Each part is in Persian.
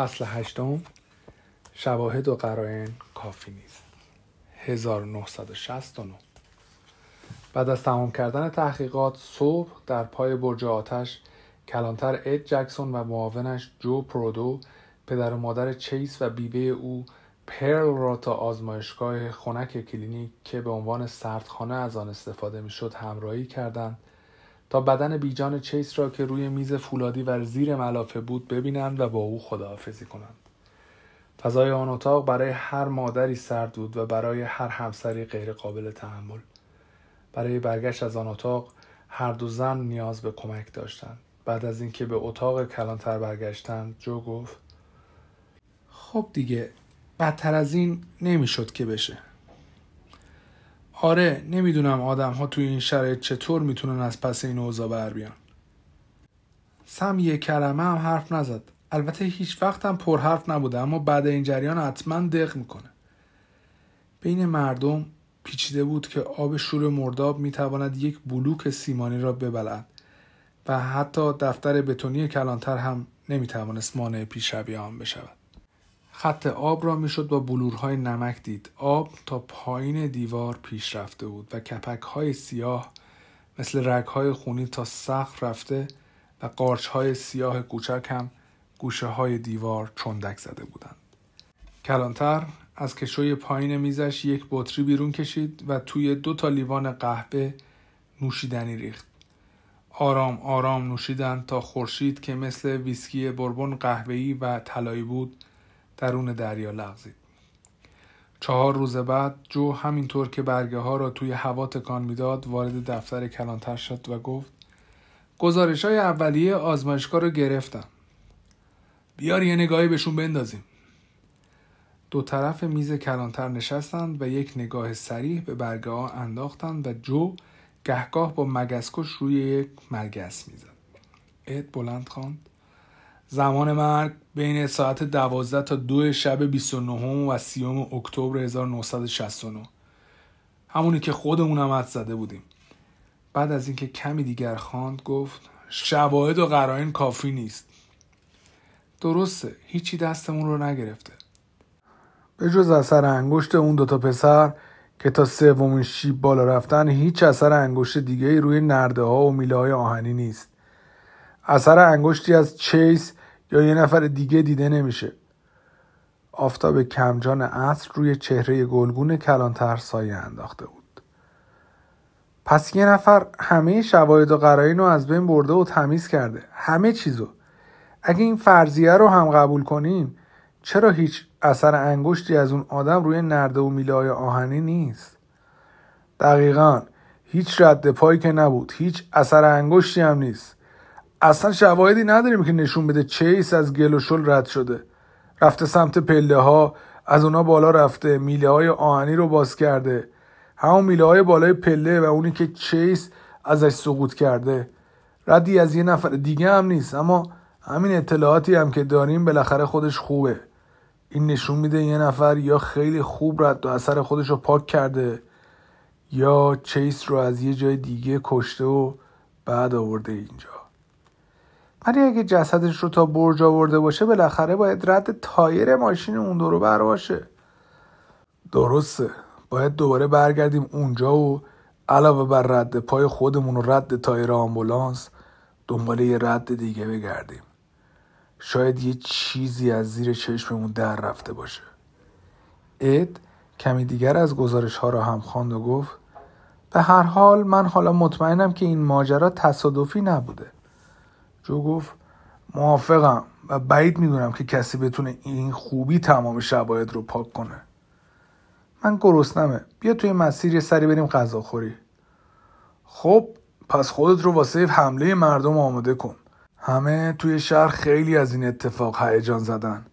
فصل هشتم شواهد و قرائن کافی نیست. 1969 بعد از تمام کردن تحقیقات صبح در پای برج آتش کلانتر اد جکسون و معاونش جو پرودو پدر و مادر چیس و بیوه او پرل را تا آزمایشگاه خنک کلینیک که به عنوان سردخانه از آن استفاده می‌شد همراهی کردند تا بدن بیجان چیس را که روی میز فولادی و زیر ملافه بود ببینند و با او خداحافظی کنند. فضای آن اتاق برای هر مادری سرد بود و برای هر همسری غیر قابل تحمل. برای برگشت از آن اتاق هر دو زن نیاز به کمک داشتند. بعد از اینکه به اتاق کلانتر برگشتند جو گفت خب دیگه بدتر از این نمی‌شد که بشه. آره نمی‌دونم آدم ها توی این شرایط چطور می‌تونن از پس این اوضاع بر بیان. سم یه کلمه هم حرف نزد. البته هیچ وقت هم پر حرف نبوده اما بعد این جریان حتما دق می‌کنه. بین مردم پیچیده بود که آب شور مرداب می‌تواند یک بلوک سیمانی را ببلد و حتی دفتر بتونی کلانتر هم نمی‌توانست مانع پیشروی آن بشود. خط آب را می‌شد با بلورهای نمک دید. آب تا پایین دیوار پیش رفته بود و کپک های سیاه مثل رگ های خونی تا سقف رفته و قارچ های سیاه کوچک هم گوشه های دیوار چندک زده بودند. کلانتر از کشوی پایین میزش یک بطری بیرون کشید و توی دو تا لیوان قهوه نوشیدنی ریخت. آرام آرام نوشیدند تا خورشید که مثل ویسکی بربن قهوه‌ای و طلایی بود درون دریا لغزید. چهار روز بعد جو همینطور که برگه ها را توی هوا تکان می‌داد وارد دفتر کلانتر شد و گفت گزارش های اولیه آزمایشگاه رو گرفتم. بیار یه نگاهی بهشون بندازیم. دو طرف میز کلانتر نشستند و یک نگاه سریح به برگه ها انداختند و جو گهگاه با مگسکش روی یک مگس می‌زد. اد بلند خواند. زمان مرگ بین ساعت دوازده تا دو شب 29 و 30 اکتبر 1969 همونی که خودمونم حد زده بودیم. بعد از اینکه کمی دیگر خواند گفت شواهد و قرائن کافی نیست. درسته هیچی دستمون رو نگرفته. به جز اثر انگشت اون دوتا پسر که تا سومین شیب بالا رفتن هیچ اثر انگشت دیگه روی نرده ها و میله های آهنی نیست. اثر انگشتی از چیس یا یه نفر دیگه دیده نمیشه. آفتاب کمجان عصر روی چهره گلگون کلانتر سایه انداخته بود. پس یه نفر همه شواهد و قرائن رو از بین برده و تمیز کرده. همه چیزو. اگه این فرضیه رو هم قبول کنیم چرا هیچ اثر انگشتی از اون آدم روی نرده و میله آهنی نیست؟ دقیقا. هیچ رد پایی که نبود. هیچ اثر انگشتی هم نیست. اصلا شواهدی نداریم که نشون بده چیس از گل و شل رد شده. رفته سمت پله ها از اونا بالا رفته میله های آهنی رو باز کرده. همون میله های بالای پله و اونی که چیس ازش سقوط کرده. ردی از یه نفر دیگه هم نیست اما همین اطلاعاتی هم که داریم بالاخره خودش خوبه. این نشون میده یه نفر یا خیلی خوب رد و اثر خودش رو پاک کرده یا چیس رو از یه جای دیگه کشته و بعد آورده اینجا. ولی اگه جسدش رو تا برج آورده باشه بالاخره باید رد تایر ماشین اون دورو بر باشه. درسته. باید دوباره برگردیم اونجا و علاوه بر رد پای خودمون و رد تایر آمبولانس دنبال یه رد دیگه بگردیم. شاید یه چیزی از زیر چشممون در رفته باشه. اد کمی دیگر از گزارش ها را هم خواند و گفت به هر حال من حالا مطمئنم که این ماجرا تصادفی نبوده. جو گفت موافقم و بعید می‌دونم که کسی بتونه این خوبی تمام شواهد رو پاک کنه. من گرسنمه. بیا توی مسیر یه سری بریم غذا خوری. خب پس خودت رو واسه حمله مردم آماده کن. همه توی شهر خیلی از این اتفاق هیجان زدن.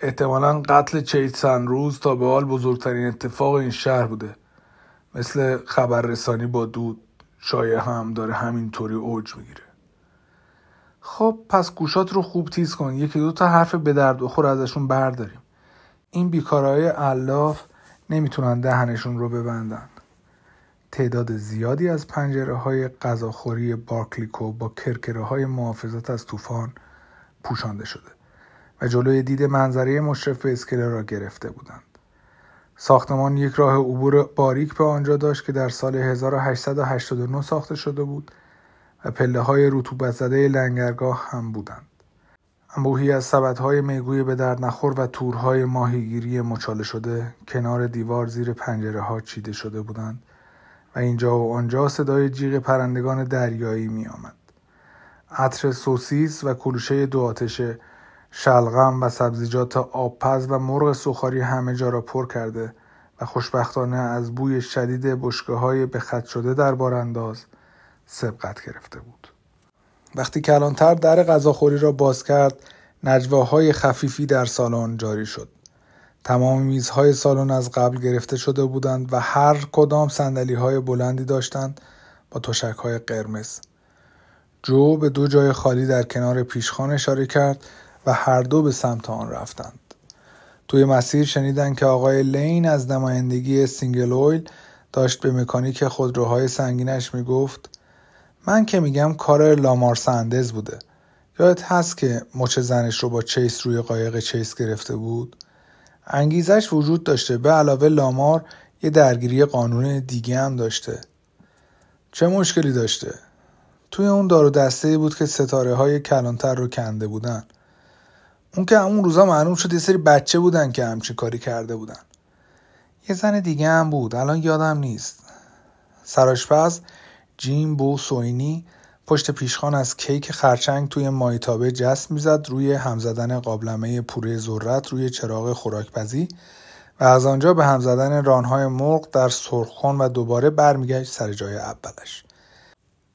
احتمالا قتل چیت روز تا به حال بزرگترین اتفاق این شهر بوده. مثل خبررسانی با دود شایع هم داره همینطوری اوج می‌گیره. خب پس گوشات رو خوب تیز کن. یکی دو تا حرف به درد بخور ازشون برداریم. این بیکارهای علاف نمی‌تونن دهنشون رو ببندن. تعداد زیادی از پنجره های غذاخوری بارکلیکو با کرکره های محافظت از طوفان پوشانده شده و جلوی دید منظره مشرف اسکله را گرفته بودند. ساختمان یک راه عبور باریک به آنجا داشت که در سال 1889 ساخته شده بود. پله های رطوبت زده لنگرگاه هم بودند. انبوهی از سبدهای میگوی به در نخور و تورهای ماهیگیری مچاله شده کنار دیوار زیر پنجره ها چیده شده بودند و اینجا و آنجا صدای جیغ پرندگان دریایی می آمد. عطر سوسیس و کلوشه دو آتش شلغم و سبزیجات آبپز و مرغ سخاری همه جا را پر کرده و خوشبختانه از بوی شدید بشکه های به خط شده در بارانداز سبقت گرفته بود. وقتی کلانتر در غذاخوری را باز کرد نجواهای خفیفی در سالن جاری شد. تمام میزهای سالن از قبل گرفته شده بودند و هر کدام سندلی های بلندی داشتند با تشک های قرمز. جو به دو جای خالی در کنار پیشخان اشاره کرد و هر دو به سمت آن رفتند. توی مسیر شنیدن که آقای لین از نمایندگی سینگ اویل داشت به مکانیک خودروهای سنگینش می‌گفت من که میگم کار لامار سندز بوده. یادت هست که مچ زنش رو با چیس روی قایق چیس گرفته بود؟ انگیزش وجود داشته. به علاوه لامار یه درگیری قانونی دیگه هم داشته. چه مشکلی داشته؟ توی اون دار و دسته بود که ستاره های کلانتر رو کنده بودن. اون که همون روزا معلوم شد یه سری بچه بودن که همچین کاری کرده بودن. یه زن دیگه هم بود. الان یادم نیست. سراشپز جیم بو سوینی پشت پیشخان از کیک خرچنگ توی مایتابه جست می‌زد روی هم زدن قابلمه پوره ذرت روی چراغ خوراکپزی و از آنجا به هم زدن رانهای مرغ در سرخان و دوباره برمیگشت سر جای اولش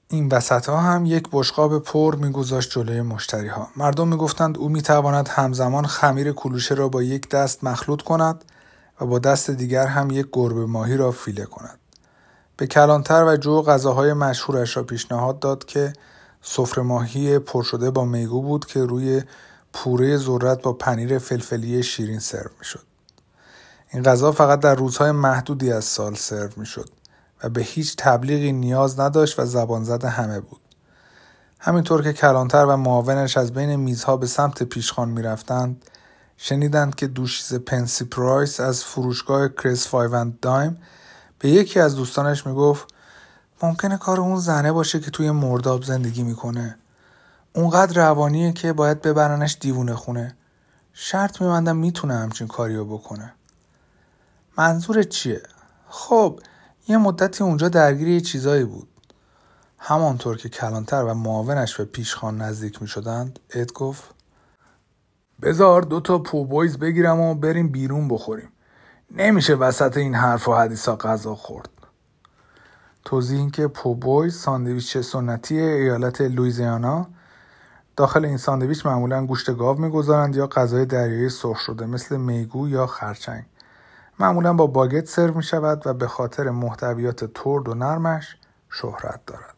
این وسط ها هم یک بشقاب پر میگذاشت جلوی مشتری ها. مردم می‌گفتند او می‌تواند همزمان خمیر کلوشه را با یک دست مخلوط کند و با دست دیگر هم یک گربه ماهی را فیله کند. به کلانتر و جو غذاهای مشهورش را پیشنهاد داد که سفره ماهی پر شده با میگو بود که روی پوره ذرت با پنیر فلفلی شیرین سرو می‌شد. این غذا فقط در روزهای محدودی از سال سرو می‌شد. و به هیچ تبلیغی نیاز نداشت و زبانزد همه بود. همینطور که کلانتر و معاونش از بین میزها به سمت پیشخان می‌رفتند شنیدند که دوشیزه پنسی پرایس از فروشگاه کریس Five and Dime به یکی از دوستانش می‌گفت ممکنه کار اون زنه باشه که توی مرداب زندگی می‌کنه. اونقدر روانیه که باید ببرنش دیوونه خونه. شرط میبندم می‌تونه همچین کاریو بکنه. منظور چیه؟ خب یه مدتی اونجا درگیر یه چیزایی بود. همانطور که کلانتر و معاونش به پیشخان نزدیک می شدند اد گفت بزار دو تا po'boys بگیرم و بریم بیرون بخوریم. نمیشه وسط این حرف و حدیثا غذا خورد توضیح این که po'boys ساندویچ سنتی ایالت لویزیانا داخل این ساندویچ معمولا گوشت گاو می‌گذارند یا غذای دریایی سرخ شده مثل میگو یا خرچنگ معمولا با باگت سرو می شود و به خاطر محتویات ترد و نرمش شهرت دارد.